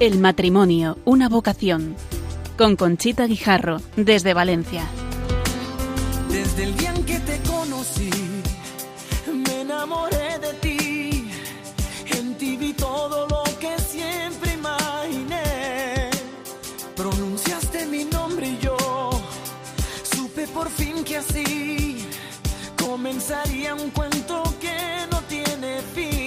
El matrimonio, una vocación. Con Conchita Guijarro, desde Valencia. Desde el día en que te conocí, me enamoré de ti. En ti vi todo lo que siempre imaginé. Pronunciaste mi nombre y yo supe por fin que así comenzaría un cuento que no tiene fin.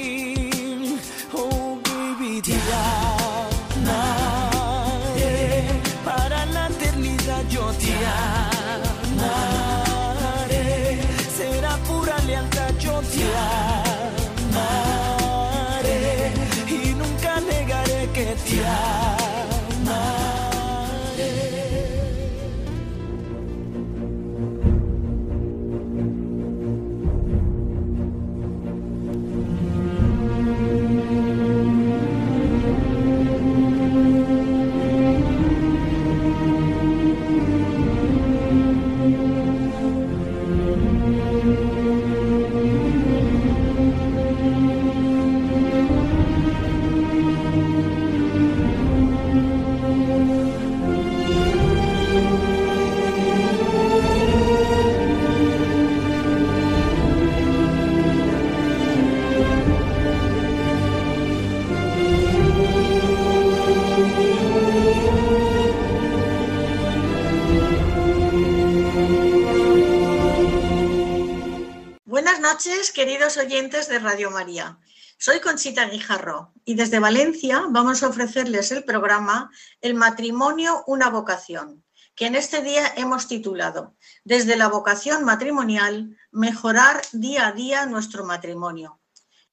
Noches, queridos oyentes de Radio María. Soy Conchita Guijarro y desde Valencia vamos a ofrecerles el programa El matrimonio, una vocación, que en este día hemos titulado Desde la vocación matrimonial, mejorar día a día nuestro matrimonio.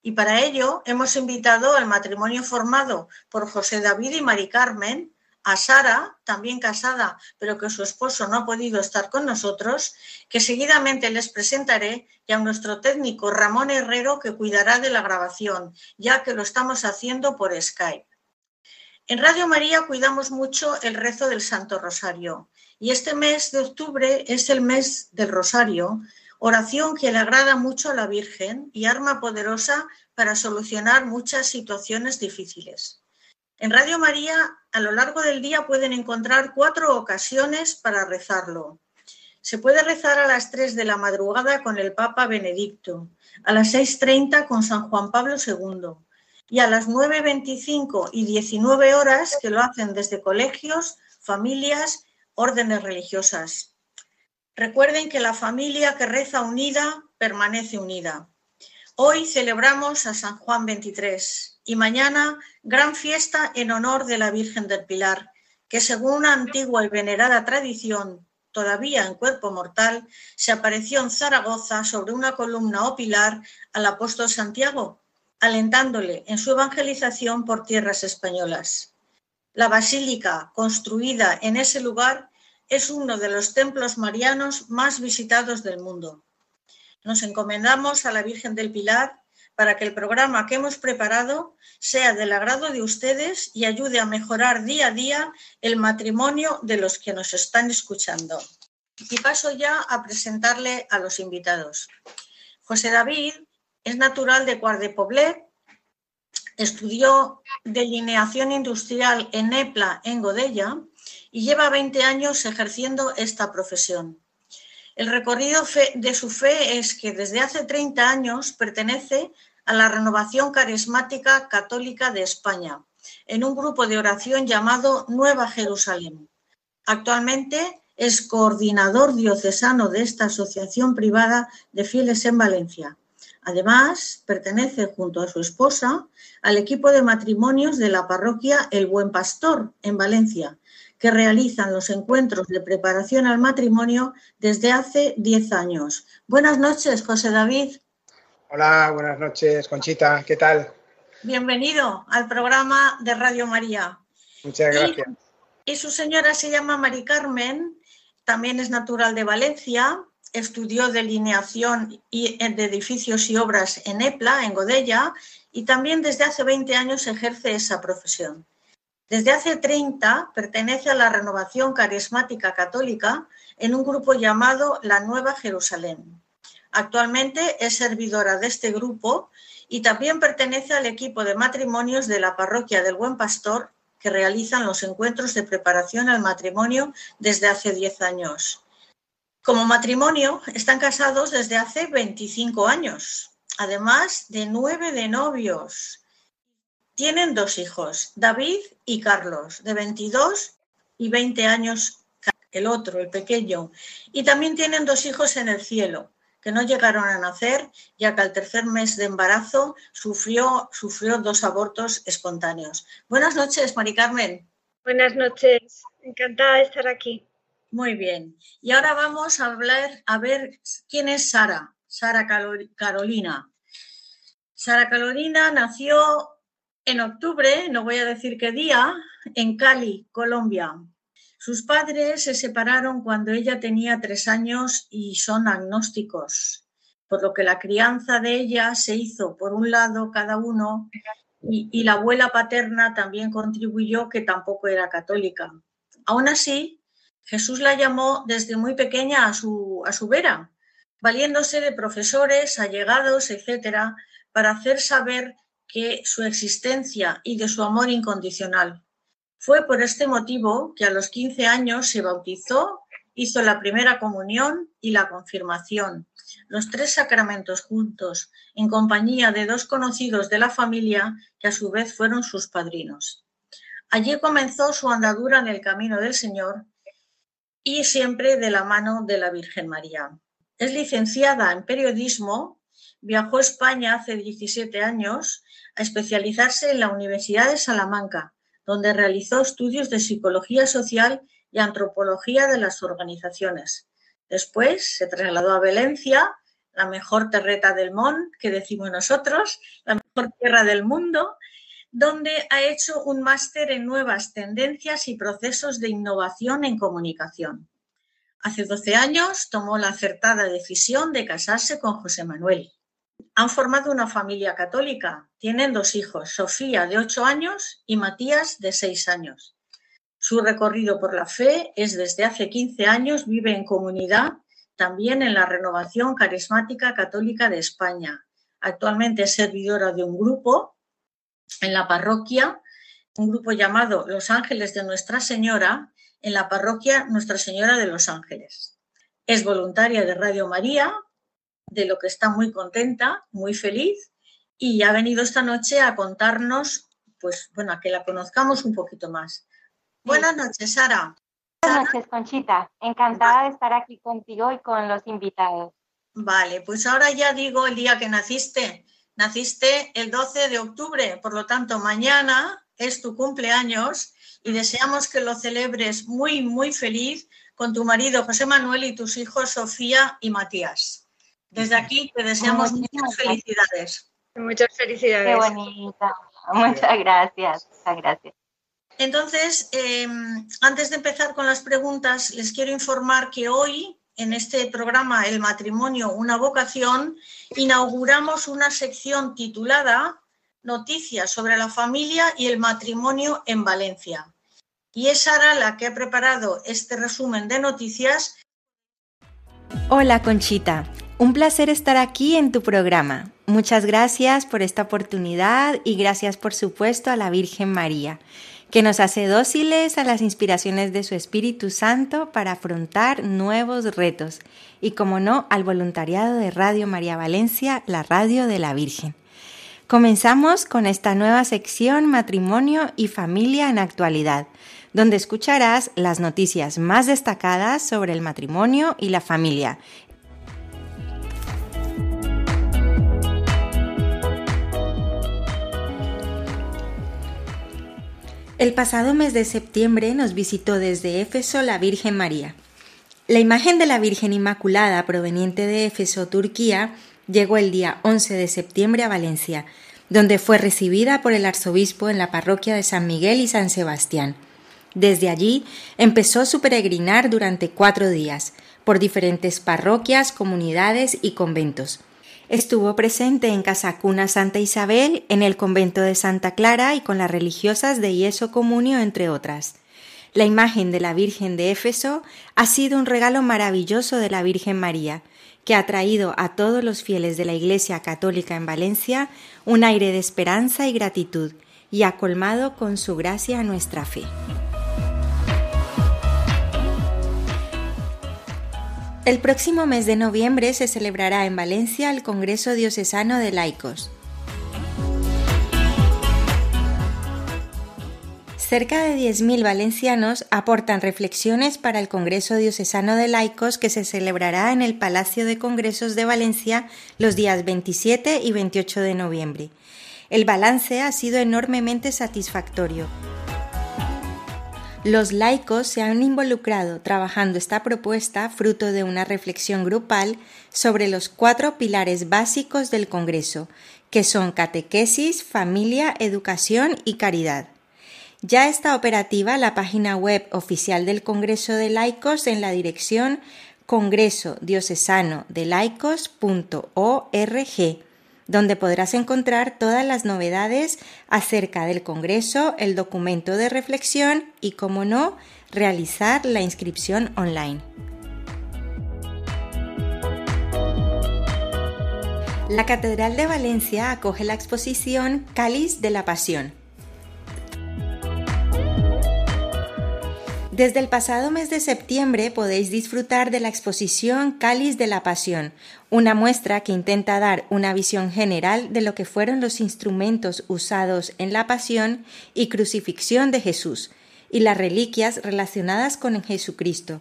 Y para ello hemos invitado al matrimonio formado por José David y Mari Carmen, a Sara, también casada, pero que su esposo no ha podido estar con nosotros, que seguidamente les presentaré, y a nuestro técnico Ramón Herrero, que cuidará de la grabación, ya que lo estamos haciendo por Skype. En Radio María cuidamos mucho el rezo del Santo Rosario, y este mes de octubre es el mes del Rosario, oración que le agrada mucho a la Virgen y arma poderosa para solucionar muchas situaciones difíciles. En Radio María, a lo largo del día pueden encontrar cuatro ocasiones para rezarlo. Se puede rezar a las 3 de la madrugada con el Papa Benedicto, a las 6.30 con San Juan Pablo II y a las 9.25 y 19 horas que lo hacen desde colegios, familias, órdenes religiosas. Recuerden que la familia que reza unida permanece unida. Hoy celebramos a San Juan 23 y mañana gran fiesta en honor de la Virgen del Pilar, que según una antigua y venerada tradición, todavía en cuerpo mortal, se apareció en Zaragoza sobre una columna o pilar al apóstol Santiago, alentándole en su evangelización por tierras españolas. La basílica construida en ese lugar es uno de los templos marianos más visitados del mundo. Nos encomendamos a la Virgen del Pilar para que el programa que hemos preparado sea del agrado de ustedes y ayude a mejorar día a día el matrimonio de los que nos están escuchando. Y paso ya a presentarle a los invitados. José David es natural de Poblet, estudió delineación industrial en EPLA en Godella y lleva 20 años ejerciendo esta profesión. El recorrido de su fe es que desde hace 30 años pertenece a la Renovación Carismática Católica de España, en un grupo de oración llamado Nueva Jerusalén. Actualmente es coordinador diocesano de esta asociación privada de fieles en Valencia. Además, pertenece junto a su esposa al equipo de matrimonios de la parroquia El Buen Pastor en Valencia, que realizan los encuentros de preparación al matrimonio desde hace 10 años. Buenas noches, José David. Hola, buenas noches, Conchita, ¿qué tal? Bienvenido al programa de Radio María. Muchas gracias. Y, y su señora se llama Mari Carmen, también es natural de Valencia, estudió delineación de edificios y obras en EPLA, en Godella, y también desde hace 20 años ejerce esa profesión. Desde hace 30 pertenece a la Renovación Carismática Católica en un grupo llamado La Nueva Jerusalén. Actualmente es servidora de este grupo y también pertenece al equipo de matrimonios de la Parroquia del Buen Pastor que realizan los encuentros de preparación al matrimonio desde hace 10 años. Como matrimonio, están casados desde hace 25 años, además de nueve de novios. Tienen dos hijos, David y Carlos, de 22 y 20 años el otro, el pequeño. Y también tienen dos hijos en el cielo, que no llegaron a nacer, ya que al tercer mes de embarazo sufrió, sufrió dos abortos espontáneos. Buenas noches, Mari Carmen. Buenas noches, encantada de estar aquí. Muy bien. Y ahora vamos a hablar, a ver quién es Sara, Sara Carolina. Sara Carolina nació en octubre, no voy a decir qué día, en Cali, Colombia. Sus padres se separaron cuando ella tenía tres años y son agnósticos, por lo que la crianza de ella se hizo por un lado cada uno y, la abuela paterna también contribuyó que tampoco era católica. Aún así, Jesús la llamó desde muy pequeña a su, a su vera, valiéndose de profesores, allegados, etcétera, para hacer saber que su existencia y de su amor incondicional. Fue por este motivo que a los 15 años se bautizó, hizo la primera comunión y la confirmación, los tres sacramentos juntos, en compañía de dos conocidos de la familia que a su vez fueron sus padrinos. Allí comenzó su andadura en el camino del Señor y siempre de la mano de la Virgen María. Es licenciada en periodismo, viajó a España hace 17 años a especializarse en la Universidad de Salamanca donde realizó estudios de psicología social y antropología de las organizaciones. Después se trasladó a Valencia, la mejor terreta del mundo, que decimos nosotros, la mejor tierra del mundo, donde ha hecho un máster en nuevas tendencias y procesos de innovación en comunicación. Hace 12 años tomó la acertada decisión de casarse con José Manuel. Han formado una familia católica. Tienen dos hijos, Sofía de 8 años y Matías de 6 años. Su recorrido por la fe es desde hace 15 años, vive en comunidad, también en la Renovación Carismática Católica de España. Actualmente es servidora de un grupo en la parroquia, un grupo llamado Los Ángeles de Nuestra Señora, en la parroquia Nuestra Señora de los Ángeles. Es voluntaria de Radio María, de lo que está muy contenta, muy feliz y ha venido esta noche a contarnos, pues bueno, a que la conozcamos un poquito más. Buenas noches, Sara. Buenas noches, Conchita. Encantada de estar aquí contigo y con los invitados. Vale, pues ahora ya digo el día que naciste. Naciste el 12 de octubre, por lo tanto, mañana es tu cumpleaños y deseamos que lo celebres muy, muy feliz con tu marido José Manuel y tus hijos Sofía y Matías. Desde aquí te deseamos muchas felicidades. Muchas felicidades. Qué bonita. Muchas gracias. Muchas gracias. Entonces, em, antes de empezar con las preguntas, les quiero informar que hoy, en este programa El matrimonio, una vocación, inauguramos una sección titulada Noticias sobre la familia y el matrimonio en Valencia. Y es Sara la que ha preparado este resumen de noticias. Hola Conchita, un placer estar aquí en tu programa. Muchas gracias por esta oportunidad y gracias por supuesto a la Virgen María, que nos hace dóciles a las inspiraciones de su Espíritu Santo para afrontar nuevos retos y como no al voluntariado de Radio María Valencia, la radio de la Virgen. Comenzamos con esta nueva sección Matrimonio y Familia en Actualidad, donde escucharás las noticias más destacadas sobre el matrimonio y la familia El pasado mes de septiembre nos visitó desde Éfeso la Virgen María. La imagen de la Virgen Inmaculada proveniente de Éfeso, Turquía, llegó el día 11 de septiembre a Valencia, donde fue recibida por el arzobispo en la parroquia de San Miguel y San Sebastián. Desde allí empezó su peregrinar durante cuatro días, por diferentes parroquias, comunidades y conventos. Estuvo presente en Casacuna Santa Isabel, en el convento de Santa Clara y con las religiosas de Yeso Comunio, entre otras. La imagen de la Virgen de Éfeso ha sido un regalo maravilloso de la Virgen María, que ha traído a todos los fieles de la Iglesia Católica en Valencia un aire de esperanza y gratitud, y ha colmado con su gracia nuestra fe. El próximo mes de noviembre se celebrará en Valencia el Congreso Diocesano de Laicos. Cerca de 10.000 valencianos aportan reflexiones para el Congreso Diocesano de Laicos que se celebrará en el Palacio de Congresos de Valencia los días 27 y 28 de noviembre. El balance ha sido enormemente satisfactorio. Los laicos se han involucrado trabajando esta propuesta fruto de una reflexión grupal sobre los cuatro pilares básicos del Congreso, que son catequesis, familia, educación y caridad. Ya está operativa la página web oficial del Congreso de Laicos en la dirección congresodiocesano-de-laicos.org, donde podrás encontrar todas las novedades acerca del Congreso, el documento de reflexión y, como no, realizar la inscripción online. La Catedral de Valencia acoge la exposición Cáliz de la Pasión Desde el pasado mes de septiembre podéis disfrutar de la exposición Cáliz de la Pasión, una muestra que intenta dar una visión general de lo que fueron los instrumentos usados en la pasión y crucifixión de Jesús y las reliquias relacionadas con Jesucristo.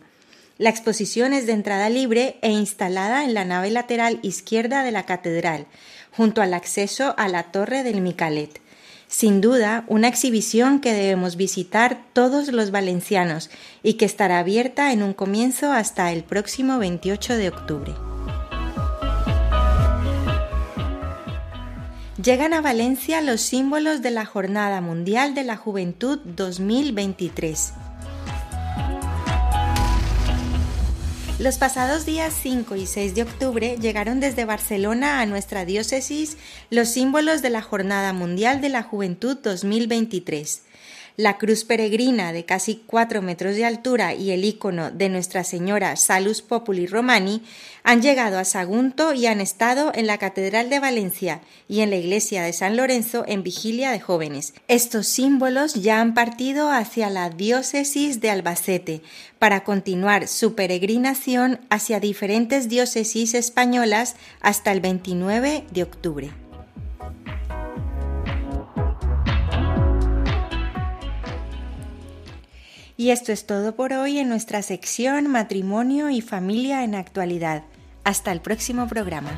La exposición es de entrada libre e instalada en la nave lateral izquierda de la catedral, junto al acceso a la torre del Micalet. Sin duda, una exhibición que debemos visitar todos los valencianos y que estará abierta en un comienzo hasta el próximo 28 de octubre. Llegan a Valencia los símbolos de la Jornada Mundial de la Juventud 2023. Los pasados días 5 y 6 de octubre llegaron desde Barcelona a nuestra diócesis los símbolos de la Jornada Mundial de la Juventud 2023 la cruz peregrina de casi 4 metros de altura y el icono de Nuestra Señora Salus Populi Romani han llegado a Sagunto y han estado en la Catedral de Valencia y en la Iglesia de San Lorenzo en vigilia de jóvenes. Estos símbolos ya han partido hacia la diócesis de Albacete para continuar su peregrinación hacia diferentes diócesis españolas hasta el 29 de octubre. Y esto es todo por hoy en nuestra sección Matrimonio y Familia en Actualidad. Hasta el próximo programa.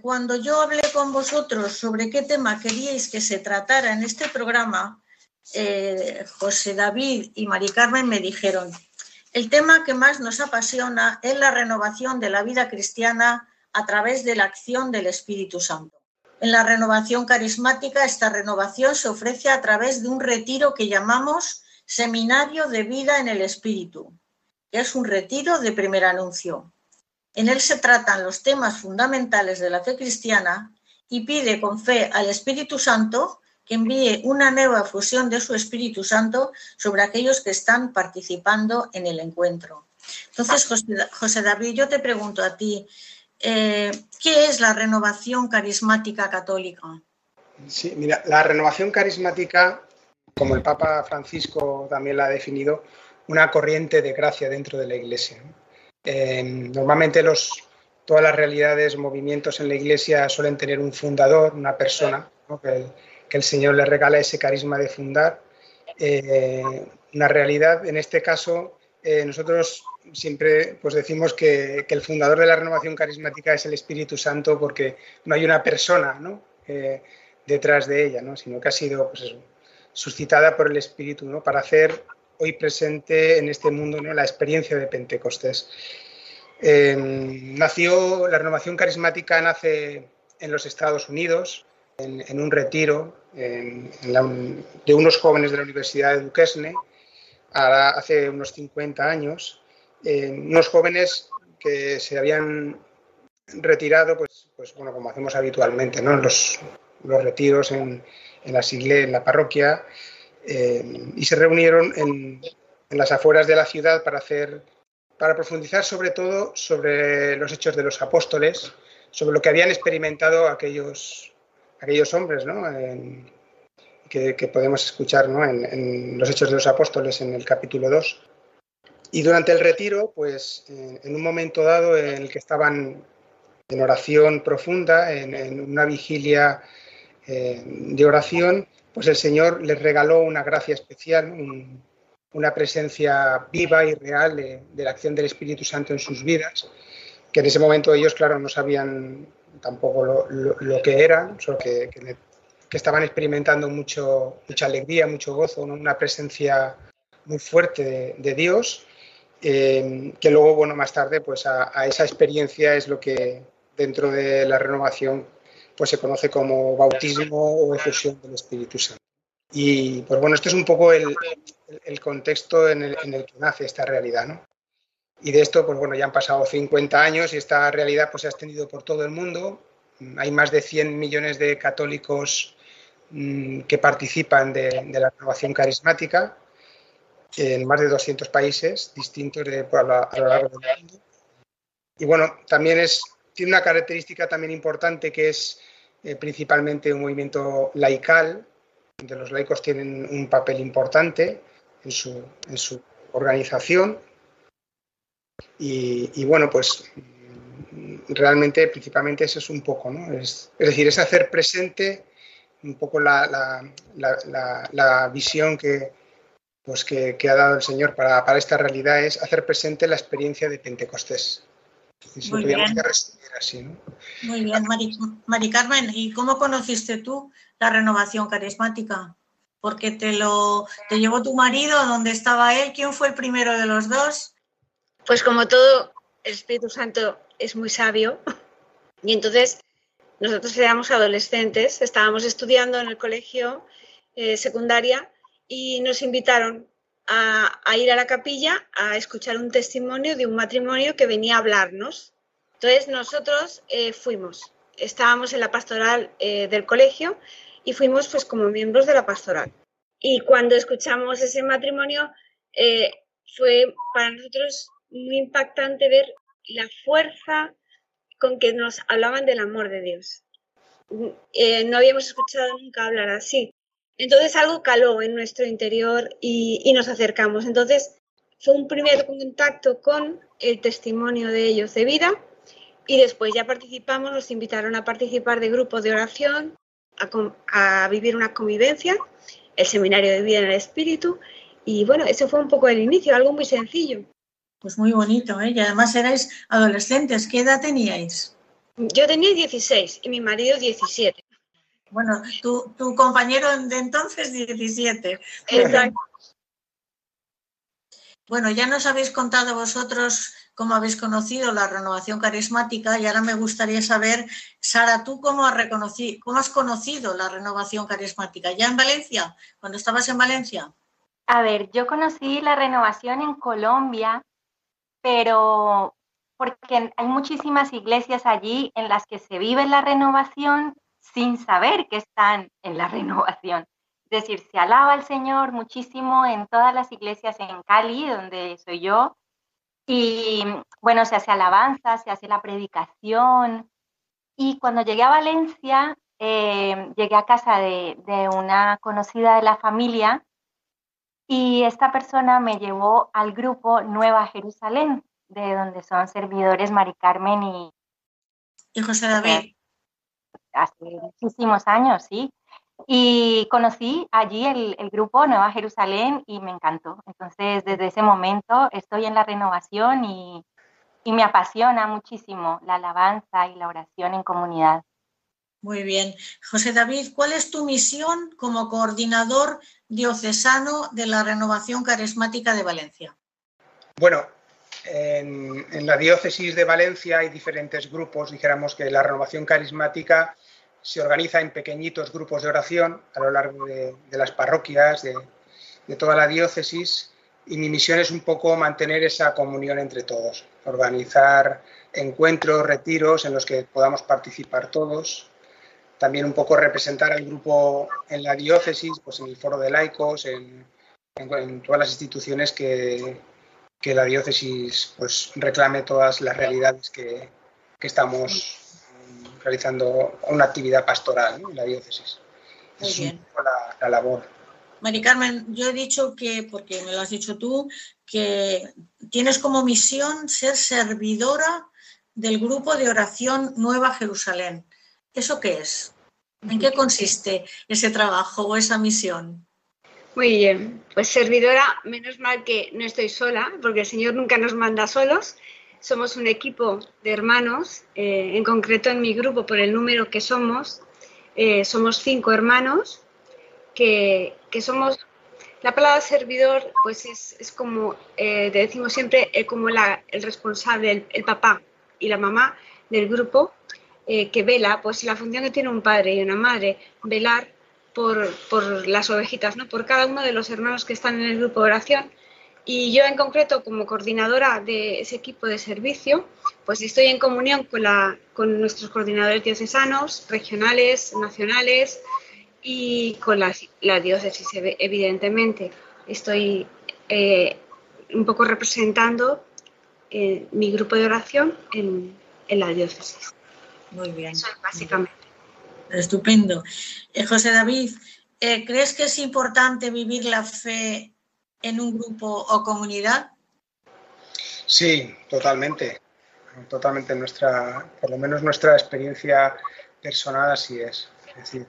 Cuando yo hablé con vosotros sobre qué tema queríais que se tratara en este programa, eh, José David y Mari Carmen me dijeron, el tema que más nos apasiona es la renovación de la vida cristiana a través de la acción del Espíritu Santo. En la renovación carismática, esta renovación se ofrece a través de un retiro que llamamos Seminario de Vida en el Espíritu, que es un retiro de primer anuncio. En él se tratan los temas fundamentales de la fe cristiana y pide con fe al Espíritu Santo que envíe una nueva fusión de su Espíritu Santo sobre aquellos que están participando en el encuentro. Entonces, José, David, yo te pregunto a ti, eh, ¿qué es la renovación carismática católica? Sí, mira, la renovación carismática, como el Papa Francisco también la ha definido, una corriente de gracia dentro de la Iglesia. normalmente los, todas las realidades, movimientos en la Iglesia suelen tener un fundador, una persona, que, el, Señor le regala ese carisma de fundar. Eh, una realidad, en este caso, eh, nosotros siempre pues decimos que, el fundador de la renovación carismática es el Espíritu Santo porque no hay una persona eh, detrás de ella, sino que ha sido pues suscitada por el Espíritu ¿no? para hacer hoy presente en este mundo ¿no? la experiencia de Pentecostés. Em, nació, la renovación carismática nace en los Estados Unidos, en, un retiro de unos jóvenes de la Universidad de Duquesne, hace unos 50 años, eh, unos jóvenes que se habían retirado, pues, pues bueno, como hacemos habitualmente, ¿no? los, retiros en, en, la en la parroquia, eh, y se reunieron en, en, las afueras de la ciudad para hacer, para profundizar sobre todo sobre los hechos de los apóstoles, sobre lo que habían experimentado aquellos, aquellos hombres, ¿no? Que, podemos escuchar en, los Hechos de los Apóstoles en el capítulo 2. Y durante el retiro, pues en un momento dado en el que estaban en oración profunda, en, una vigilia eh, de oración, pues el Señor les regaló una gracia especial, una presencia viva y real de, la acción del Espíritu Santo en sus vidas, que en ese momento ellos, claro, no sabían tampoco lo, que eran, solo que, estaban experimentando mucho, mucha alegría, mucho gozo, una presencia muy fuerte de, Dios, eh, que luego, bueno, más tarde, pues a, esa experiencia es lo que dentro de la renovación pues se conoce como bautismo o efusión del Espíritu Santo. Y pues bueno, este es un poco el, contexto en el, que nace esta realidad, ¿no? Y de esto, pues bueno, ya han pasado 50 años y esta realidad pues se ha extendido por todo el mundo. Hay más de 100 millones de católicos mm, que participan de, la renovación carismática en más de 200 países distintos de, a, lo largo del mundo. Y bueno, también es, tiene una característica también importante que es eh, principalmente un movimiento laical, donde los laicos tienen un papel importante en su, en su organización. Y, bueno, pues realmente, principalmente eso es un poco, ¿no? Es, decir, es hacer presente un poco la, la, la, visión que, pues que, ha dado el Señor para, para, esta realidad, es hacer presente la experiencia de Pentecostés. Muy bien. Muy bien, Mari, Carmen, ¿y cómo conociste tú la renovación carismática? Porque te lo te llevó tu marido, ¿dónde estaba él? ¿Quién fue el primero de los dos? Pues como todo, el Espíritu Santo es muy sabio. Y entonces nosotros éramos adolescentes, estábamos estudiando en el colegio eh, secundaria y nos invitaron a, ir a la capilla a escuchar un testimonio de un matrimonio que venía a hablarnos. Entonces nosotros eh, fuimos, estábamos en la pastoral eh, del colegio y fuimos pues como miembros de la pastoral. Y cuando escuchamos ese matrimonio eh, fue para nosotros muy impactante ver la fuerza con que nos hablaban del amor de Dios. no habíamos escuchado nunca hablar así. Entonces algo caló en nuestro interior y, nos acercamos. Entonces fue un primer contacto con el testimonio de ellos de vida y después ya participamos, nos invitaron a participar de grupos de oración, a, vivir una convivencia, el seminario de vida en el espíritu y bueno, eso fue un poco el inicio, algo muy sencillo. Pues muy bonito, ¿eh? Y además erais adolescentes, ¿qué edad teníais? Yo tenía 16 y mi marido 17. Bueno, tu, tu compañero de entonces 17. Exacto. Bueno, ya nos habéis contado vosotros cómo habéis conocido la renovación carismática y ahora me gustaría saber, Sara, ¿tú cómo has, reconocido, cómo has conocido la renovación carismática? ¿Ya en Valencia? ¿Cuando estabas en Valencia? A ver, yo conocí la renovación en Colombia, pero porque hay muchísimas iglesias allí en las que se vive la renovación sin saber que están en la renovación. Es decir, se alaba al Señor muchísimo en todas las iglesias en Cali, donde soy yo, y bueno, se hace alabanza, se hace la predicación. Y cuando llegué a Valencia, eh, llegué a casa de, de una conocida de la familia y esta persona me llevó al grupo Nueva Jerusalén, de donde son servidores Mari Carmen y, y José David hace muchísimos años, sí. Y conocí allí el, grupo Nueva Jerusalén y me encantó. Entonces, desde ese momento estoy en la renovación y, y me apasiona muchísimo la alabanza y la oración en comunidad. Muy bien. José David, ¿cuál es tu misión como coordinador diocesano de la renovación carismática de Valencia? Bueno, en, la diócesis de Valencia hay diferentes grupos, dijéramos que la renovación carismática se organiza en pequeñitos grupos de oración a lo largo de, las parroquias, de, toda la diócesis, y mi misión es un poco mantener esa comunión entre todos, organizar encuentros, retiros en los que podamos participar todos, también un poco representar al grupo en la diócesis, pues en el foro de laicos, en todas las instituciones que, que la diócesis pues, reclame todas las realidades que, estamos realizando una actividad pastoral en la diócesis. Muy es bien. un poco la, la labor. Mari Carmen, yo he dicho que, porque me lo has dicho tú, que tienes como misión ser servidora del grupo de oración Nueva Jerusalén. ¿Eso qué es? ¿En qué consiste ese trabajo o esa misión? Muy bien, pues servidora, menos mal que no estoy sola, porque el Señor nunca nos manda solos. Somos un equipo de hermanos, eh, en concreto en mi grupo, por el número que somos, eh, somos cinco hermanos que, que, somos... La palabra servidor, pues es, es como, eh, decimos siempre, eh, como la, el responsable, el, el, papá y la mamá del grupo, eh, que vela, pues la función que tiene un padre y una madre, velar por, por, las ovejitas, ¿no? por cada uno de los hermanos que están en el grupo de oración. Y yo en concreto, como coordinadora de ese equipo de servicio, pues estoy en comunión con, la, con nuestros coordinadores diocesanos, regionales, nacionales y con la, la diócesis, evidentemente. Estoy eh, un poco representando eh, mi grupo de oración en, en la diócesis. Muy bien. Eso es básicamente. Estupendo. Eh, José David, eh, ¿crees que es importante vivir la fe en un grupo o comunidad? Sí, totalmente. Totalmente. Nuestra, por lo menos nuestra experiencia personal así es. Es decir,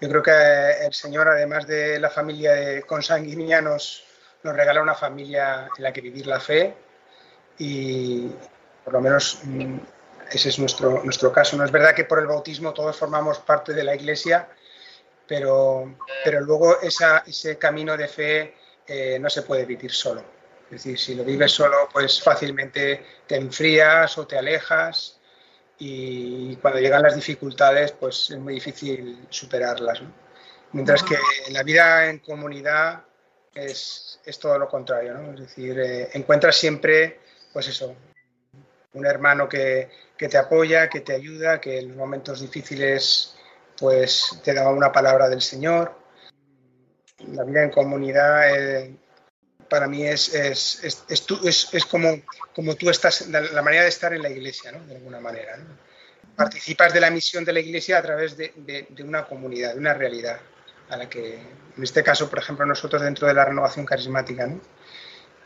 yo creo que el Señor, además de la familia de consanguínea, nos, nos regala una familia en la que vivir la fe y por lo menos ese es nuestro, nuestro caso. No es verdad que por el bautismo todos formamos parte de la iglesia, pero, pero luego esa, ese camino de fe eh, no se puede vivir solo. Es decir, si lo vives solo, pues fácilmente te enfrías o te alejas y cuando llegan las dificultades, pues es muy difícil superarlas. ¿no? Mientras que la vida en comunidad es, es todo lo contrario, ¿no? Es decir, eh, encuentras siempre, pues eso, un hermano que, que, te apoya, que te ayuda, que en los momentos difíciles pues te da una palabra del Señor. La vida en comunidad eh, para mí es, es, es, es, tú, es, como, como tú estás, la, la, manera de estar en la iglesia, ¿no? de alguna manera. ¿no? Participas de la misión de la iglesia a través de, de, de, una comunidad, de una realidad, a la que, en este caso, por ejemplo, nosotros dentro de la renovación carismática, ¿no?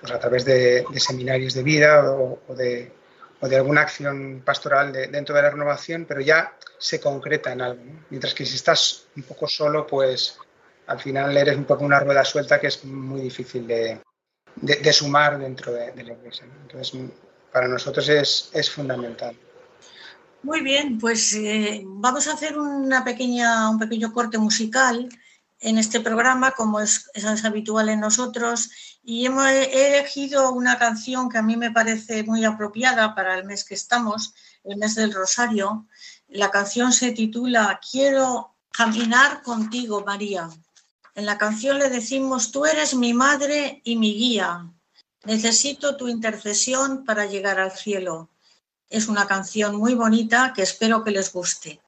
pues a través de, seminarios de vida o, o de, o de alguna acción pastoral de, dentro de la renovación, pero ya se concreta en algo. Mientras que si estás un poco solo, pues al final eres un poco una rueda suelta que es muy difícil de, sumar dentro de, la iglesia. Entonces, para nosotros es, es fundamental. Muy bien, pues eh, vamos a hacer una pequeña, un pequeño corte musical en este programa, como es, habitual en nosotros, y hemos, he elegido una canción que a mí me parece muy apropiada para el mes que estamos, el mes del Rosario. La canción se titula Quiero caminar contigo, María. En la canción le decimos, tú eres mi madre y mi guía. Necesito tu intercesión para llegar al cielo. Es una canción muy bonita que espero que les guste.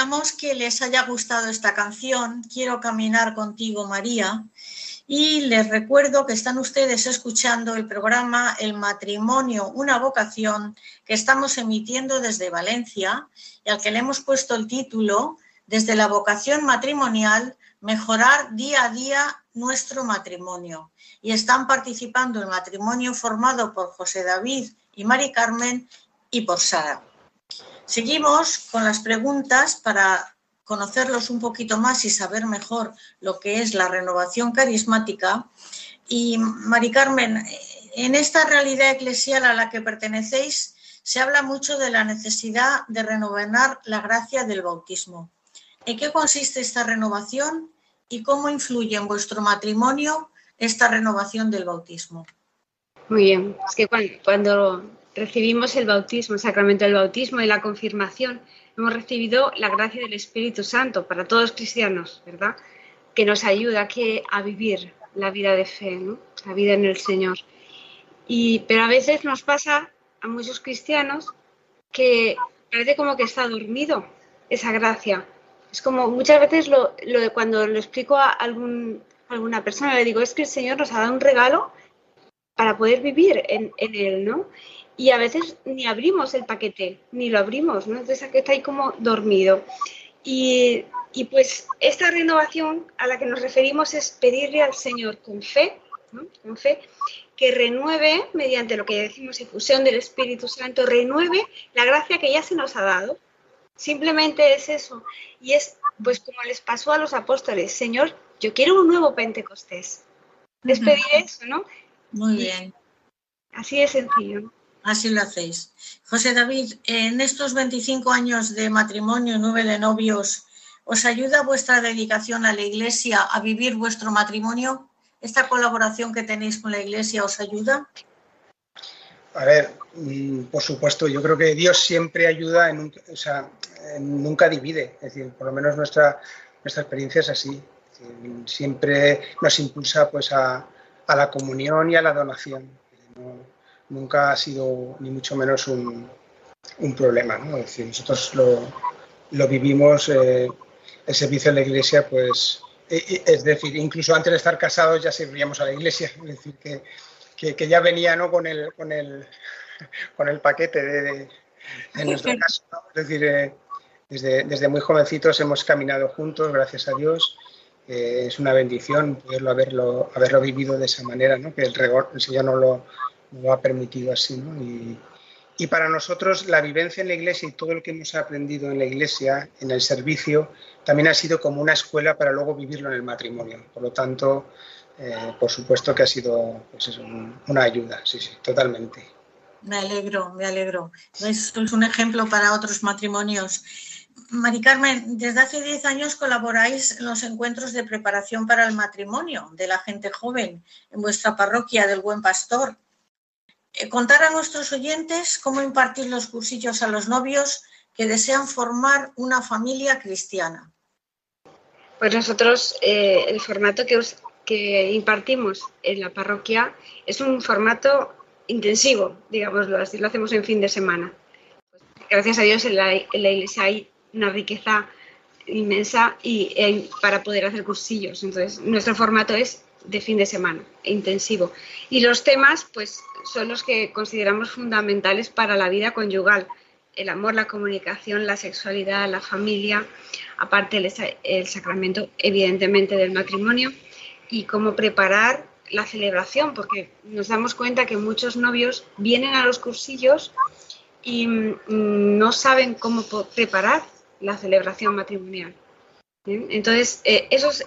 Esperamos que les haya gustado esta canción. Quiero caminar contigo, María. Y les recuerdo que están ustedes escuchando el programa El matrimonio, una vocación que estamos emitiendo desde Valencia y al que le hemos puesto el título Desde la vocación matrimonial, mejorar día a día nuestro matrimonio. Y están participando el matrimonio formado por José David y Mari Carmen y por Sara. Seguimos con las preguntas para conocerlos un poquito más y saber mejor lo que es la renovación carismática. Y Mari Carmen, en esta realidad eclesial a la que pertenecéis, se habla mucho de la necesidad de renovar la gracia del bautismo. ¿En qué consiste esta renovación y cómo influye en vuestro matrimonio esta renovación del bautismo? Muy bien, es que cuando, recibimos el bautismo, el sacramento del bautismo y la confirmación, hemos recibido la gracia del Espíritu Santo para todos los cristianos, ¿verdad? Que nos ayuda a, vivir la vida de fe, la vida en el Señor. Y, pero a veces nos pasa a muchos cristianos que parece como que está dormido esa gracia. Es como muchas veces lo, cuando lo explico a algún, alguna persona, le digo, es que el Señor nos ha dado un regalo para poder vivir en, en él, ¿no? Y a veces ni abrimos el paquete, ni lo abrimos, ¿no? Entonces aquí está ahí como dormido. Y, y, pues esta renovación a la que nos referimos es pedirle al Señor con fe, ¿no? con fe, que renueve, mediante lo que decimos efusión del Espíritu Santo, renueve la gracia que ya se nos ha dado. Simplemente es eso. Y es pues como les pasó a los apóstoles, Señor, yo quiero un nuevo Pentecostés. Les pedir eso, ¿no? Muy bien. Así de sencillo. Así lo hacéis. José David, en estos 25 años de matrimonio y nueve de novios, ¿os ayuda vuestra dedicación a la Iglesia a vivir vuestro matrimonio? ¿Esta colaboración que tenéis con la Iglesia os ayuda? A ver, mm, por supuesto, yo creo que Dios siempre ayuda, en o sea, nunca divide. Es decir, por lo menos nuestra, nuestra experiencia es así. siempre nos impulsa pues, a, a, la comunión y a la donación nunca ha sido ni mucho menos un, problema. ¿no? Es decir, nosotros lo, vivimos, eh, el servicio en la iglesia, pues, es decir, incluso antes de estar casados ya servíamos a la iglesia, es decir, que, ya venía ¿no? con, el, con, el, con el paquete de, nuestro caso. Es decir, eh, desde, desde, muy jovencitos hemos caminado juntos, gracias a Dios. Eh, es una bendición poderlo haberlo, haberlo vivido de esa manera, ¿no? que el, el Señor no lo, lo ha permitido así. ¿no? Y, para nosotros la vivencia en la iglesia y todo lo que hemos aprendido en la iglesia, en el servicio, también ha sido como una escuela para luego vivirlo en el matrimonio. Por lo tanto, eh, por supuesto que ha sido pues una ayuda, sí, sí, totalmente. Me alegro, me alegro. Esto es un ejemplo para otros matrimonios. Mari Carmen, desde hace 10 años colaboráis en los encuentros de preparación para el matrimonio de la gente joven en vuestra parroquia del Buen Pastor. Eh, contar a nuestros oyentes cómo impartir los cursillos a los novios que desean formar una familia cristiana. Pues nosotros eh, el formato que, impartimos en la parroquia es un formato intensivo, digámoslo así, lo hacemos en fin de semana. Gracias a Dios en la, iglesia hay una riqueza inmensa y para poder hacer cursillos. Entonces, nuestro formato es de fin de semana, intensivo. Y los temas, pues, son los que consideramos fundamentales para la vida conyugal. El amor, la comunicación, la sexualidad, la familia, aparte el, sacramento, evidentemente, del matrimonio y cómo preparar la celebración, porque nos damos cuenta que muchos novios vienen a los cursillos y mm, no saben cómo preparar la celebración matrimonial. Entonces, eh, esos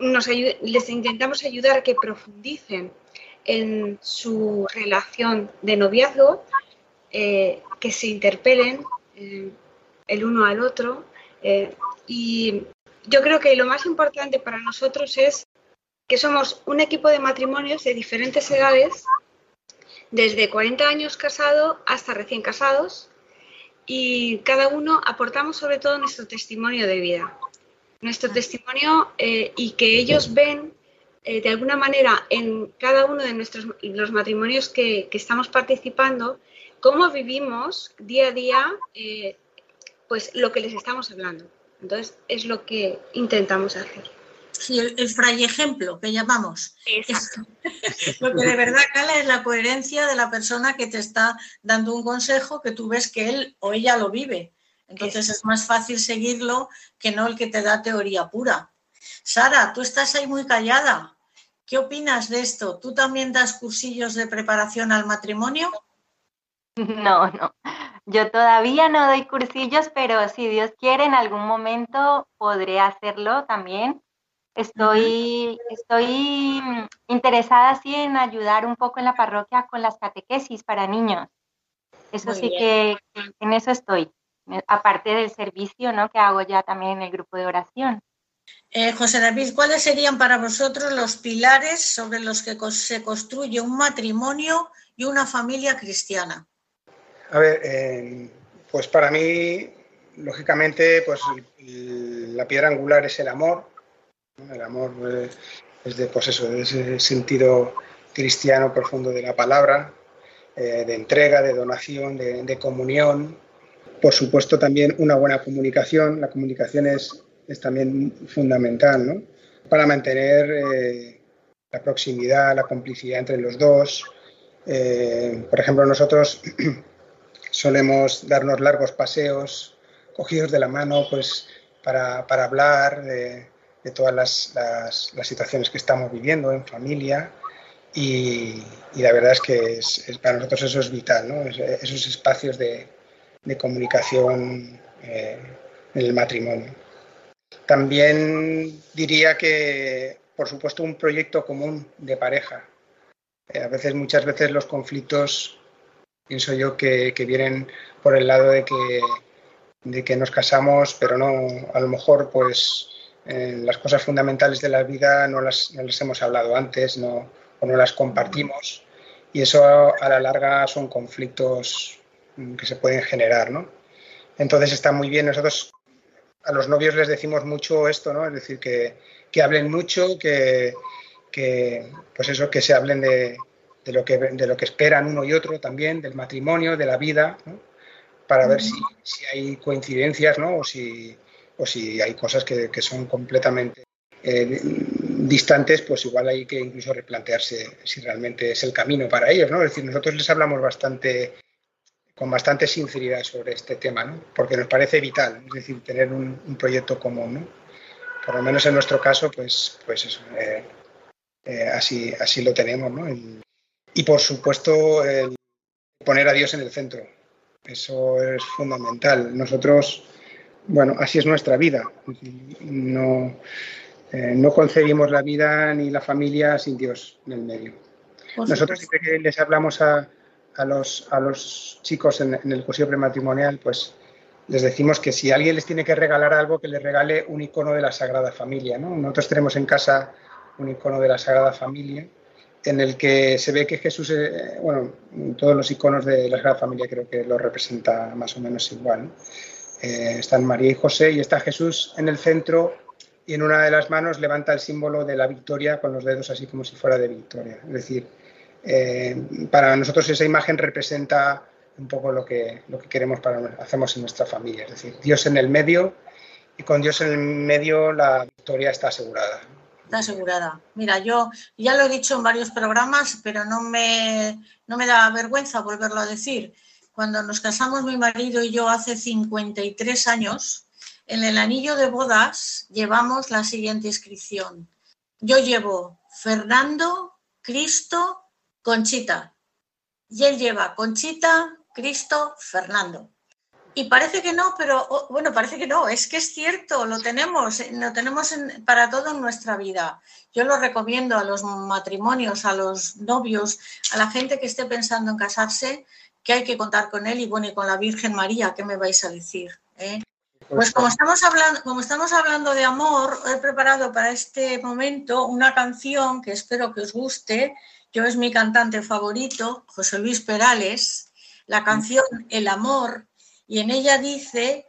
les intentamos ayudar a que profundicen en su relación de noviazgo, eh, que se interpelen eh, el uno al otro. Eh, y yo creo que lo más importante para nosotros es que somos un equipo de matrimonios de diferentes edades, desde 40 años casado hasta recién casados, y cada uno aportamos sobre todo nuestro testimonio de vida nuestro testimonio eh, y que ellos ven eh, de alguna manera en cada uno de nuestros los matrimonios que, estamos participando, cómo vivimos día a día eh, pues lo que les estamos hablando. Entonces, es lo que intentamos hacer. Sí, el, el fray ejemplo que llamamos. Exacto. Lo que de verdad cala es la coherencia de la persona que te está dando un consejo que tú ves que él o ella lo vive. Entonces es más fácil seguirlo que no el que te da teoría pura. Sara, tú estás ahí muy callada. ¿Qué opinas de esto? ¿Tú también das cursillos de preparación al matrimonio? No, no. Yo todavía no doy cursillos, pero si Dios quiere, en algún momento podré hacerlo también. Estoy, estoy mm, interesada sí en ayudar un poco en la parroquia con las catequesis para niños. Eso Muy sí que que en eso estoy. Eh, Aparte del servicio, ¿no? Que hago ya también en el grupo de oración. Eh, José David, ¿cuáles serían para vosotros los pilares sobre los que se construye un matrimonio y una familia cristiana? A ver, eh, pues para mí, lógicamente, pues el- la piedra angular es el amor. El amor eh, es de, pues eso, de ese sentido cristiano profundo de la palabra, eh, de entrega, de donación, de, de comunión. Por supuesto, también una buena comunicación. La comunicación es, es también fundamental, ¿no? Para mantener eh, la proximidad, la complicidad entre los dos. Eh, por ejemplo, nosotros solemos darnos largos paseos, cogidos de la mano, pues para, para hablar de, todas las, las- situaciones que estamos viviendo en familia. Y, la verdad es que para nosotros eso es vital, ¿no? Es- esos espacios de, de comunicación eh, en el matrimonio. También diría que, por supuesto, un proyecto común de pareja. Eh, a veces, muchas veces los conflictos pienso yo que, vienen por el lado de que, de que nos casamos, pero no, a lo mejor pues eh, las cosas fundamentales de la vida no las, no las hemos hablado antes no, o no las compartimos y eso a, la larga son conflictos que se pueden generar, ¿no? Entonces está muy bien, nosotros a los novios les decimos mucho esto, ¿no? Es decir, que, que hablen mucho, que, que, pues eso, que se hablen de, de lo que, de lo que esperan uno y otro también, del matrimonio, de la vida, ¿no? para ver si, si hay coincidencias ¿no? o, si, o si hay cosas que, que son completamente eh, distantes, pues igual hay que incluso replantearse si realmente es el camino para ellos. ¿no? Es decir, nosotros les hablamos bastante con bastante sinceridad sobre este tema, ¿no? porque nos parece vital, es decir, tener un, un proyecto común. ¿no? Por lo menos en nuestro caso, pues, pues eso, eh, eh, así, así lo tenemos. ¿no? El- y por supuesto, el poner a Dios en el centro. Eso es fundamental. Nosotros, bueno, así es nuestra vida. No, eh, no concebimos la vida ni la familia sin Dios en el medio. Nosotros siempre que les hablamos a, a los, a los chicos en, el cursillo prematrimonial, pues les decimos que si alguien les tiene que regalar algo, que les regale un icono de la Sagrada Familia. ¿no? Nosotros tenemos en casa un icono de la Sagrada Familia en el que se ve que Jesús, eh, bueno, todos los iconos de la Sagrada Familia creo que lo representa más o menos igual. ¿no? Eh, están María y José y está Jesús en el centro y en una de las manos levanta el símbolo de la victoria con los dedos así como si fuera de victoria. Es decir, eh, para nosotros esa imagen representa un poco lo que, lo que queremos para hacemos en nuestra familia. Es decir, Dios en el medio y con Dios en el medio la victoria está asegurada. Está asegurada. Mira, yo ya lo he dicho en varios programas, pero no me, no me da vergüenza volverlo a decir. Cuando nos casamos mi marido y yo hace 53 años, en el anillo de bodas llevamos la siguiente inscripción. Yo llevo Fernando, Cristo, Conchita. Y él lleva Conchita, Cristo, Fernando. Y parece que no, pero bueno, parece que no, es que es cierto, lo tenemos, eh, lo tenemos en- para todo en nuestra vida. Yo lo recomiendo a los matrimonios, a los novios, a la gente que esté pensando en casarse, que hay que contar con él y bueno, y con la Virgen María, ¿qué me vais a decir? eh? Pues como estamos hablando, como estamos hablando de amor, he preparado para este momento una canción que espero que os guste. Yo es mi cantante favorito, José Luis Perales, la canción El amor, y en ella dice,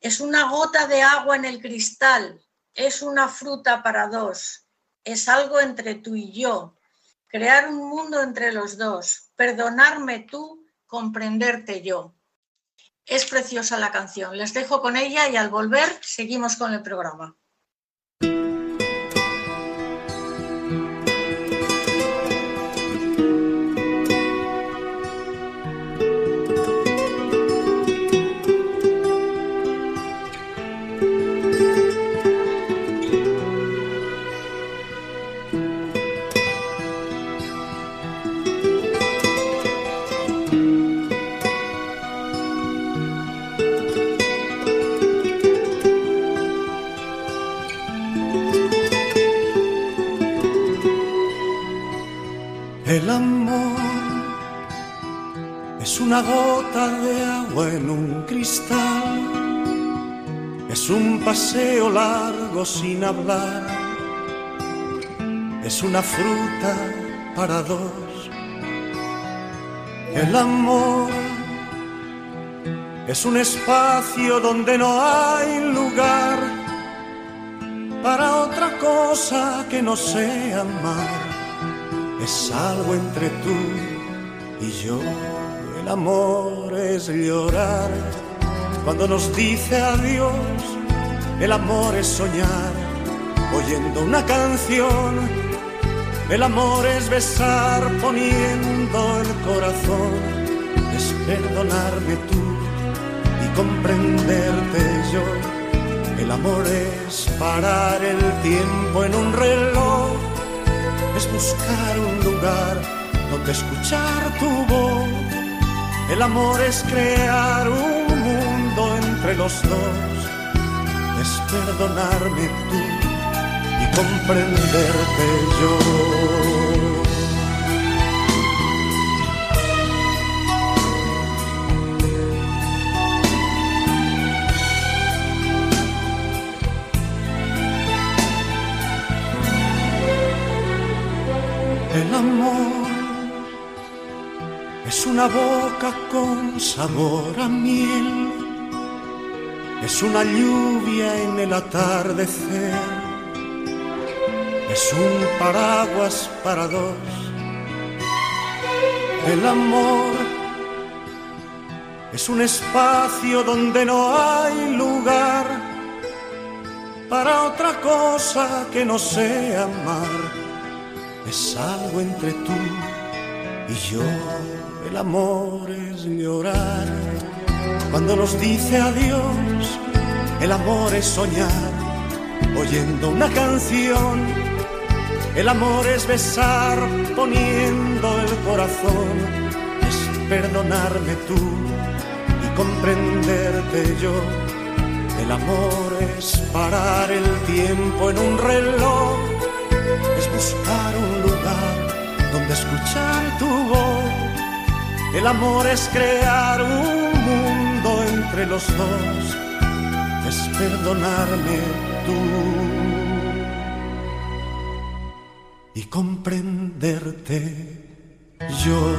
es una gota de agua en el cristal, es una fruta para dos, es algo entre tú y yo, crear un mundo entre los dos, perdonarme tú, comprenderte yo. Es preciosa la canción. Les dejo con ella y al volver seguimos con el programa. Sin hablar, es una fruta para dos. El amor es un espacio donde no hay lugar para otra cosa que no sea amar es algo entre tú y yo. El amor es llorar cuando nos dice adiós. El amor es soñar oyendo una canción. El amor es besar poniendo el corazón. Es perdonarme tú y comprenderte yo. El amor es parar el tiempo en un reloj es buscar un lugar donde escuchar tu voz. El amor es crear un mundo entre los dos. Es perdonarme tú y comprenderte yo. El amor es una boca con sabor a miel, es una lluvia en el atardecer, es un paraguas para dos. El amor es un espacio donde no hay lugar para otra cosa que no sea amar es algo entre tú y yo. El amor es llorar cuando nos dice adiós. El amor es soñar oyendo una canción. El amor es besar poniendo el corazón. Es perdonarme tú y comprenderte yo. El amor es parar el tiempo en un reloj es buscar un lugar donde escuchar tu voz. El amor es crear un mundo los dos, tú y comprenderte yo.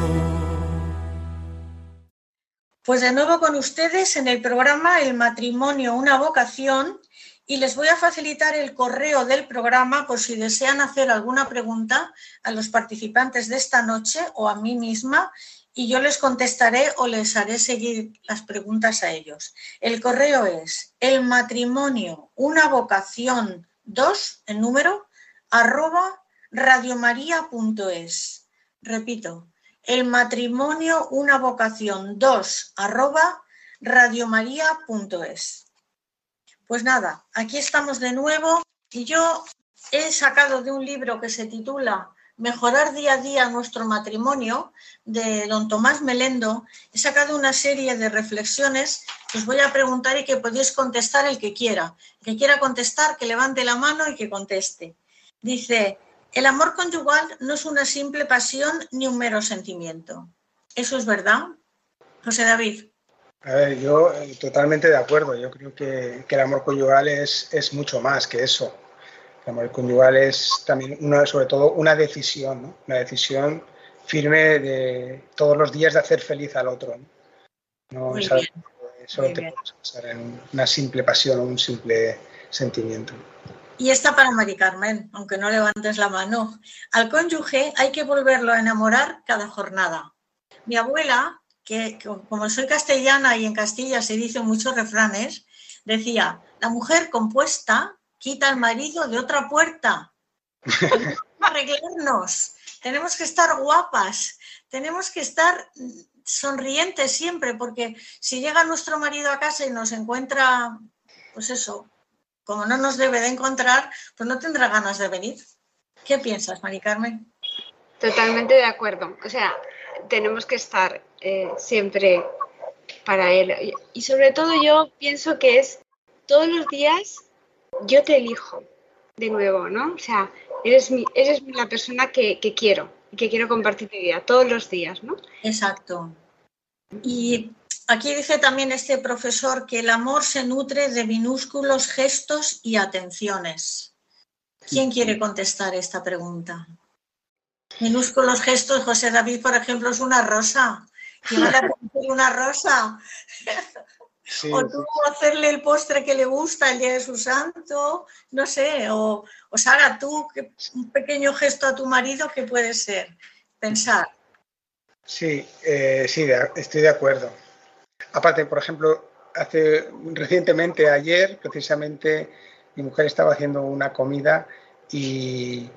Pues de nuevo con ustedes en el programa El matrimonio, una vocación y les voy a facilitar el correo del programa por si desean hacer alguna pregunta a los participantes de esta noche o a mí misma y yo les contestaré o les haré seguir las preguntas a ellos. El correo es el matrimonio, una vocación 2 en número arroba radiomaria.es. Repito, el matrimonio, una vocación 2 arroba radiomaria.es. Pues nada, aquí estamos de nuevo y yo he sacado de un libro que se titula Mejorar día a día nuestro matrimonio de don Tomás Melendo, he sacado una serie de reflexiones que os voy a preguntar y que podéis contestar el que quiera. El que quiera contestar, que levante la mano y que conteste. Dice, el amor conyugal no es una simple pasión ni un mero sentimiento. ¿Eso es verdad? José David. A ver, yo eh, totalmente de acuerdo. Yo creo que, que el amor conyugal es, es, mucho más que eso. El amor conyugal es también, una, sobre todo, una decisión, ¿no? una decisión firme de todos los días de hacer feliz al otro. No, no es algo que solo Muy te bien. puedes basar en una simple pasión o un simple sentimiento. Y esta para Mari Carmen, aunque no levantes la mano. Al cónyuge hay que volverlo a enamorar cada jornada. Mi abuela que como soy castellana y en Castilla se dicen muchos refranes, decía, la mujer compuesta quita al marido de otra puerta. Arreglarnos, tenemos que estar guapas, tenemos que estar sonrientes siempre, porque si llega nuestro marido a casa y nos encuentra, pues eso, como no nos debe de encontrar, pues no tendrá ganas de venir. ¿Qué piensas, Mari Carmen? Totalmente de acuerdo. O sea, tenemos que estar eh, siempre para él. Y sobre todo yo pienso que es todos los días yo te elijo de nuevo, ¿no? O sea, eres, mi, la persona que, que quiero y que quiero compartir mi vida todos los días, ¿no? Exacto. Y aquí dice también este profesor que el amor se nutre de minúsculos gestos y atenciones. ¿Quién quiere contestar esta pregunta? Minúsculos gestos, José David, por ejemplo, es una rosa. ¿Quién le una rosa? O tú hacerle el postre que le gusta el día de su santo, no sé, o, o haga tú un pequeño gesto a tu marido que puede ser. Pensar. Sí, eh, sí, estoy de acuerdo. Aparte, por ejemplo, hace recientemente, ayer, precisamente, mi mujer estaba haciendo una comida y,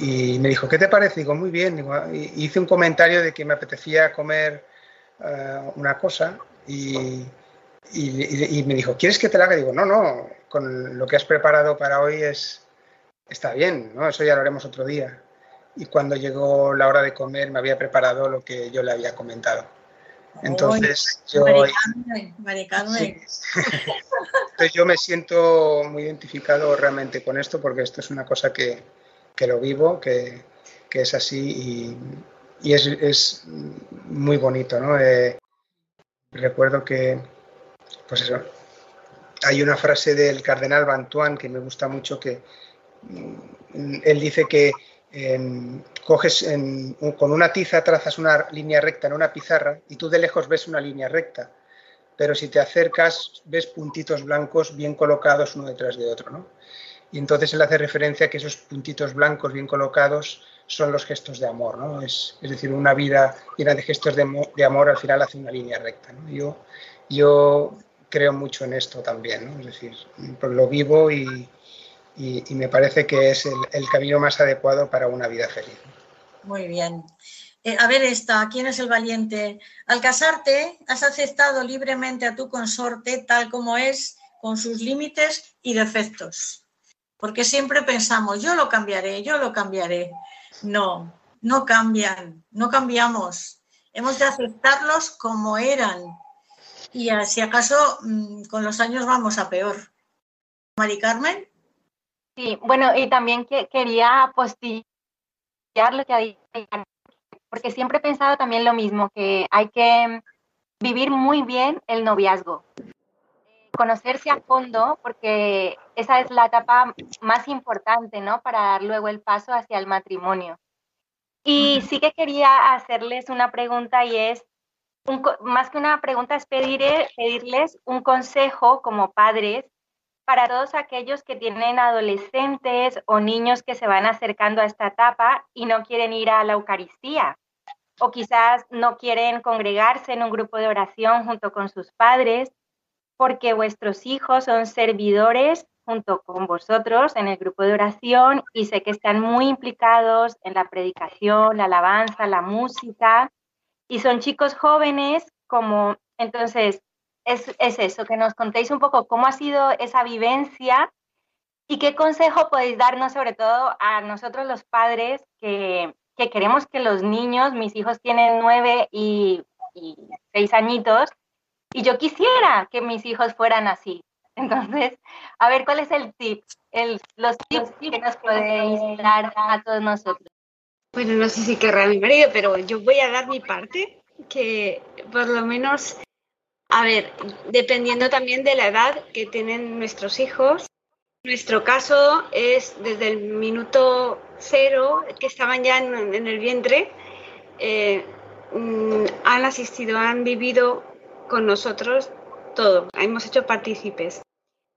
me dijo, ¿qué te parece? Digo, muy bien. hice un comentario de que me apetecía comer eh, una cosa y, me dijo, ¿quieres que te la haga? Digo, no, no, con lo que has preparado para hoy es, está bien, ¿no? Eso ya lo haremos otro día y cuando llegó la hora de comer me había preparado lo que yo le había comentado. Entonces yo, Entonces yo me siento muy identificado realmente con esto porque esto es una cosa que, que lo vivo, que, que, es así y, y es, es, muy bonito. ¿no? Eh, recuerdo que, pues eso, hay una frase del cardenal Bantuan que me gusta mucho que mm, él dice que coges con una tiza, trazas una línea recta en una pizarra y tú de lejos ves una línea recta, pero si te acercas ves puntitos blancos bien colocados uno detrás de otro. ¿no? Y entonces él hace referencia a que esos puntitos blancos bien colocados son los gestos de amor. ¿no? Es, decir, una vida llena de gestos de, amor al final hace una línea recta. Yo, yo creo mucho en esto también, ¿no? es decir, lo vivo y, y, me parece que es el, camino más adecuado para una vida feliz. Muy bien. Eh, a ver esta, ¿quién es el valiente? Al casarte, has aceptado libremente a tu consorte tal como es, con sus límites y defectos. Porque siempre pensamos, yo lo cambiaré, yo lo cambiaré. No, no cambian, no cambiamos. Hemos de aceptarlos como eran. Y si acaso mm, con los años vamos a peor. Mari Carmen. Sí, bueno, y también que, quería apostillar lo que ha dicho, porque siempre he pensado también lo mismo, que hay que vivir muy bien el noviazgo, conocerse a fondo, porque esa es la etapa más importante, ¿no? Para dar luego el paso hacia el matrimonio. Y sí que quería hacerles una pregunta y es, más que una pregunta, es pedir, pedirles un consejo como padres para todos aquellos que tienen adolescentes o niños que se van acercando a esta etapa y no quieren ir a la Eucaristía. O quizás no quieren congregarse en un grupo de oración junto con sus padres porque vuestros hijos son servidores junto con vosotros en el grupo de oración y sé que están muy implicados en la predicación, la alabanza, la música y son chicos jóvenes como entonces es, eso, que nos contéis un poco cómo ha sido esa vivencia y qué consejo podéis darnos sobre todo a nosotros los padres que, queremos que los niños, mis hijos tienen nueve y, seis añitos, y yo quisiera que mis hijos fueran así. Entonces, a ver, ¿cuál es el tip? El, los tips que nos podéis dar a todos nosotros. Bueno, no sé si querrá mi marido, pero yo voy a dar mi parte, que por lo menos a ver, dependiendo también de la edad que tienen nuestros hijos. Nuestro caso es desde el minuto cero, que estaban ya en, el vientre, eh, mm, han asistido, han vivido con nosotros todo, hemos hecho partícipes.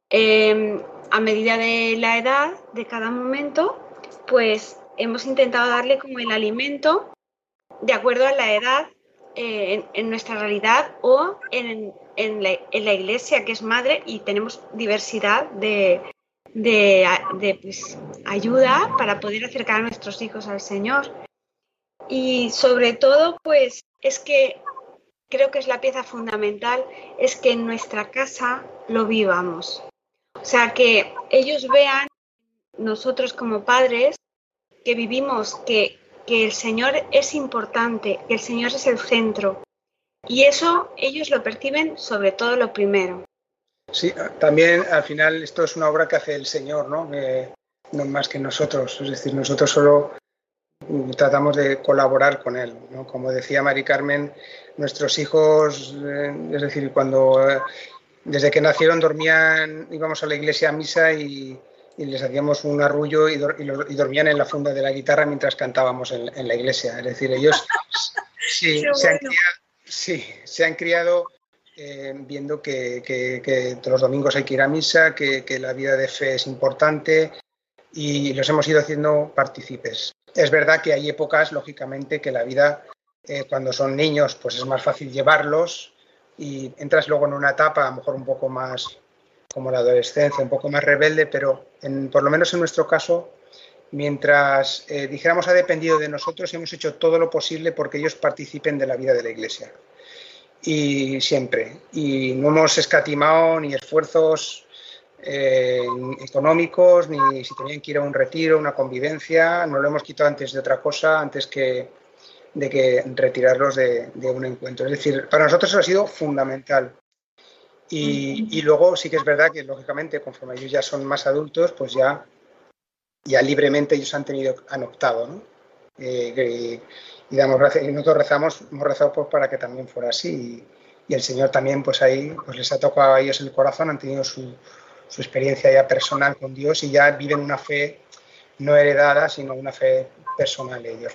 Em, a medida de la edad de cada momento, pues hemos intentado darle como el alimento de acuerdo a la edad eh, en, nuestra realidad o en, la, iglesia, que es madre, y tenemos diversidad de, pues, ayuda para poder acercar a nuestros hijos al Señor. Y sobre todo, pues es que creo que es la pieza fundamental, es que en nuestra casa lo vivamos. O sea, que ellos vean nosotros como padres que vivimos, que, que el Señor es importante, que el Señor es el centro. Y eso ellos lo perciben sobre todo lo primero. Sí, también al final esto es una obra que hace el Señor, ¿no? más que nosotros. Es decir, nosotros solo tratamos de colaborar con Él. ¿no? Como decía Mari Carmen, nuestros hijos, eh, es decir, cuando eh, desde que nacieron dormían, íbamos a la iglesia a misa y, les hacíamos un arrullo y, dormían en la funda de la guitarra mientras cantábamos en, la iglesia. Es decir, ellos sí, se han criado, eh, viendo que, que, los domingos hay que ir a misa, que, la vida de fe es importante y los hemos ido haciendo partícipes. Es verdad que hay épocas, lógicamente, que la vida, eh, cuando son niños, pues es más fácil llevarlos y entras luego en una etapa a lo mejor un poco más como la adolescencia, un poco más rebelde, pero por lo menos en nuestro caso, mientras eh, dijéramos ha dependido de nosotros, hemos hecho todo lo posible porque ellos participen de la vida de la Iglesia. Y siempre. Y no hemos escatimado ni esfuerzos eh, económicos, ni si tenían que ir a un retiro, una convivencia, no lo hemos quitado antes de otra cosa, antes que de que retirarlos de, un encuentro. Es decir, para nosotros eso ha sido fundamental. Y, luego sí que es verdad que, lógicamente, conforme ellos ya son más adultos, pues ya, ya libremente ellos han tenido, han optado, ¿no? Eh, y, damos gracias, y nosotros rezamos, hemos rezado pues, para que también fuera así. Y, el Señor también, pues ahí, pues les ha tocado a ellos el corazón, han tenido su, su experiencia ya personal con Dios y ya viven una fe no heredada, sino una fe personal ellos.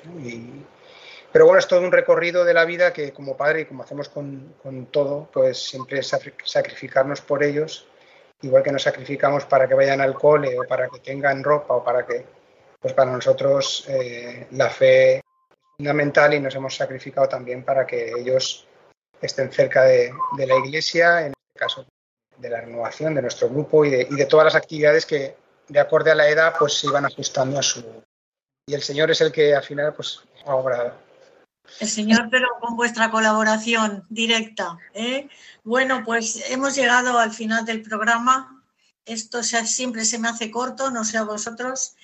Pero bueno, es todo un recorrido de la vida que como padre y como hacemos con, con todo, pues siempre es sacrificarnos por ellos, igual que nos sacrificamos para que vayan al cole o para que tengan ropa o para que, pues para nosotros eh, la fe es fundamental y nos hemos sacrificado también para que ellos estén cerca de, de la iglesia, en este caso de la renovación de nuestro grupo y de, todas las actividades que, de acorde a la edad, pues se iban ajustando a su... Y el Señor es el que al final pues ha obrado. El Señor, pero con vuestra colaboración directa. ¿eh? Bueno, pues hemos llegado al final del programa. Esto siempre se me hace corto, no sé a vosotros,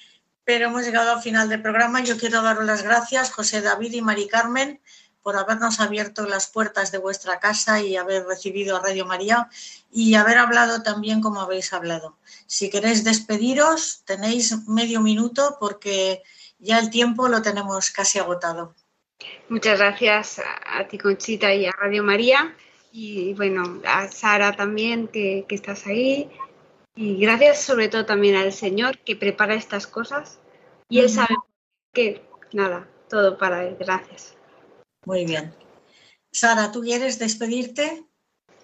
pero hemos llegado al final del programa. Yo quiero daros las gracias, José David y Mari Carmen, por habernos abierto las puertas de vuestra casa y haber recibido a Radio María y haber hablado también como habéis hablado. Si queréis despediros, tenéis medio minuto porque ya el tiempo lo tenemos casi agotado. Muchas gracias a ti, Conchita, y a Radio María. Y bueno, a Sara también, que, estás ahí. Y gracias sobre todo también al Señor que prepara estas cosas. Y Él sabe que, nada, todo para Él. Gracias. Muy bien. Sara, ¿tú quieres despedirte?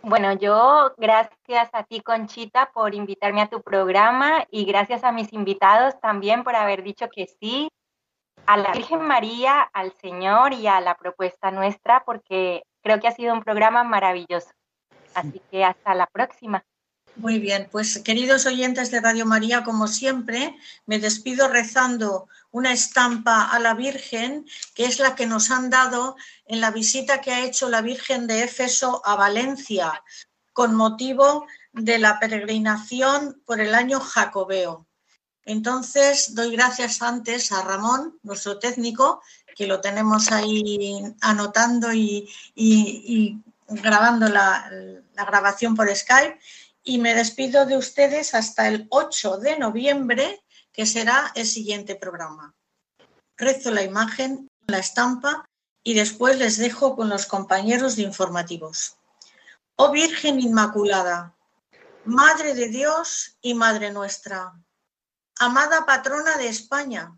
Bueno, yo gracias a ti, Conchita, por invitarme a tu programa y gracias a mis invitados también por haber dicho que sí a la Virgen María, al Señor y a la propuesta nuestra, porque creo que ha sido un programa maravilloso. Así que hasta la próxima. Muy bien, pues queridos oyentes de Radio María, como siempre, me despido rezando una estampa a la Virgen, que es la que nos han dado en la visita que ha hecho la Virgen de Éfeso a Valencia, con motivo de la peregrinación por el año jacobeo. Entonces, doy gracias antes a Ramón, nuestro técnico, que lo tenemos ahí anotando y, grabando la grabación por Skype y me despido de ustedes hasta el 8 de noviembre, que será el siguiente programa. Rezo la imagen, la estampa y después les dejo con los compañeros de informativos. Oh Virgen Inmaculada, Madre de Dios y Madre nuestra, amada patrona de España,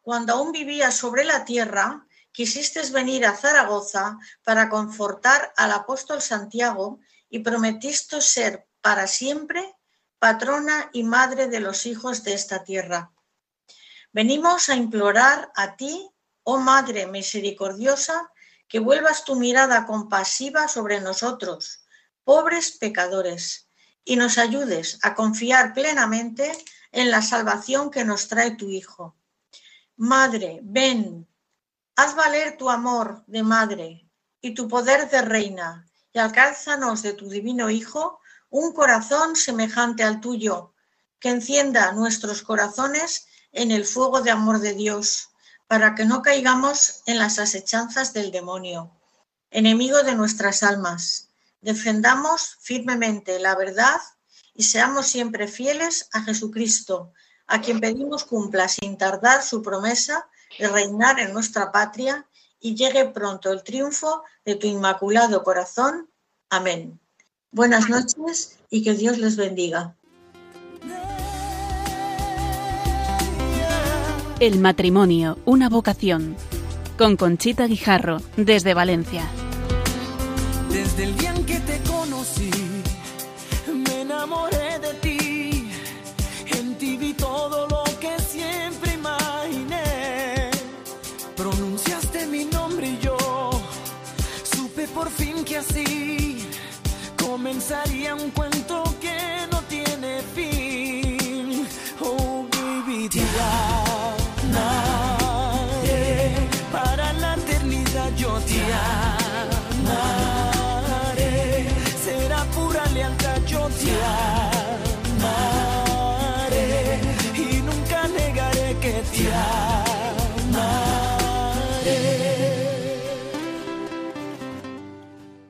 cuando aún vivías sobre la tierra, quisiste venir a Zaragoza para confortar al apóstol Santiago y prometiste ser para siempre, patrona y madre de los hijos de esta tierra. Venimos a implorar a ti, oh Madre misericordiosa, que vuelvas tu mirada compasiva sobre nosotros, pobres pecadores, y nos ayudes a confiar plenamente en la salvación que nos trae tu Hijo. Madre, ven, haz valer tu amor de madre y tu poder de reina, y alcánzanos de tu divino Hijo un corazón semejante al tuyo, que encienda nuestros corazones en el fuego de amor de Dios, para que no caigamos en las asechanzas del demonio, enemigo de nuestras almas. Defendamos firmemente la verdad y seamos siempre fieles a Jesucristo, a quien pedimos cumpla sin tardar su promesa de reinar en nuestra patria y llegue pronto el triunfo de tu inmaculado corazón. Amén. Buenas noches y que Dios les bendiga. El matrimonio, una vocación. Con Conchita Guijarro, desde Valencia. Desde el día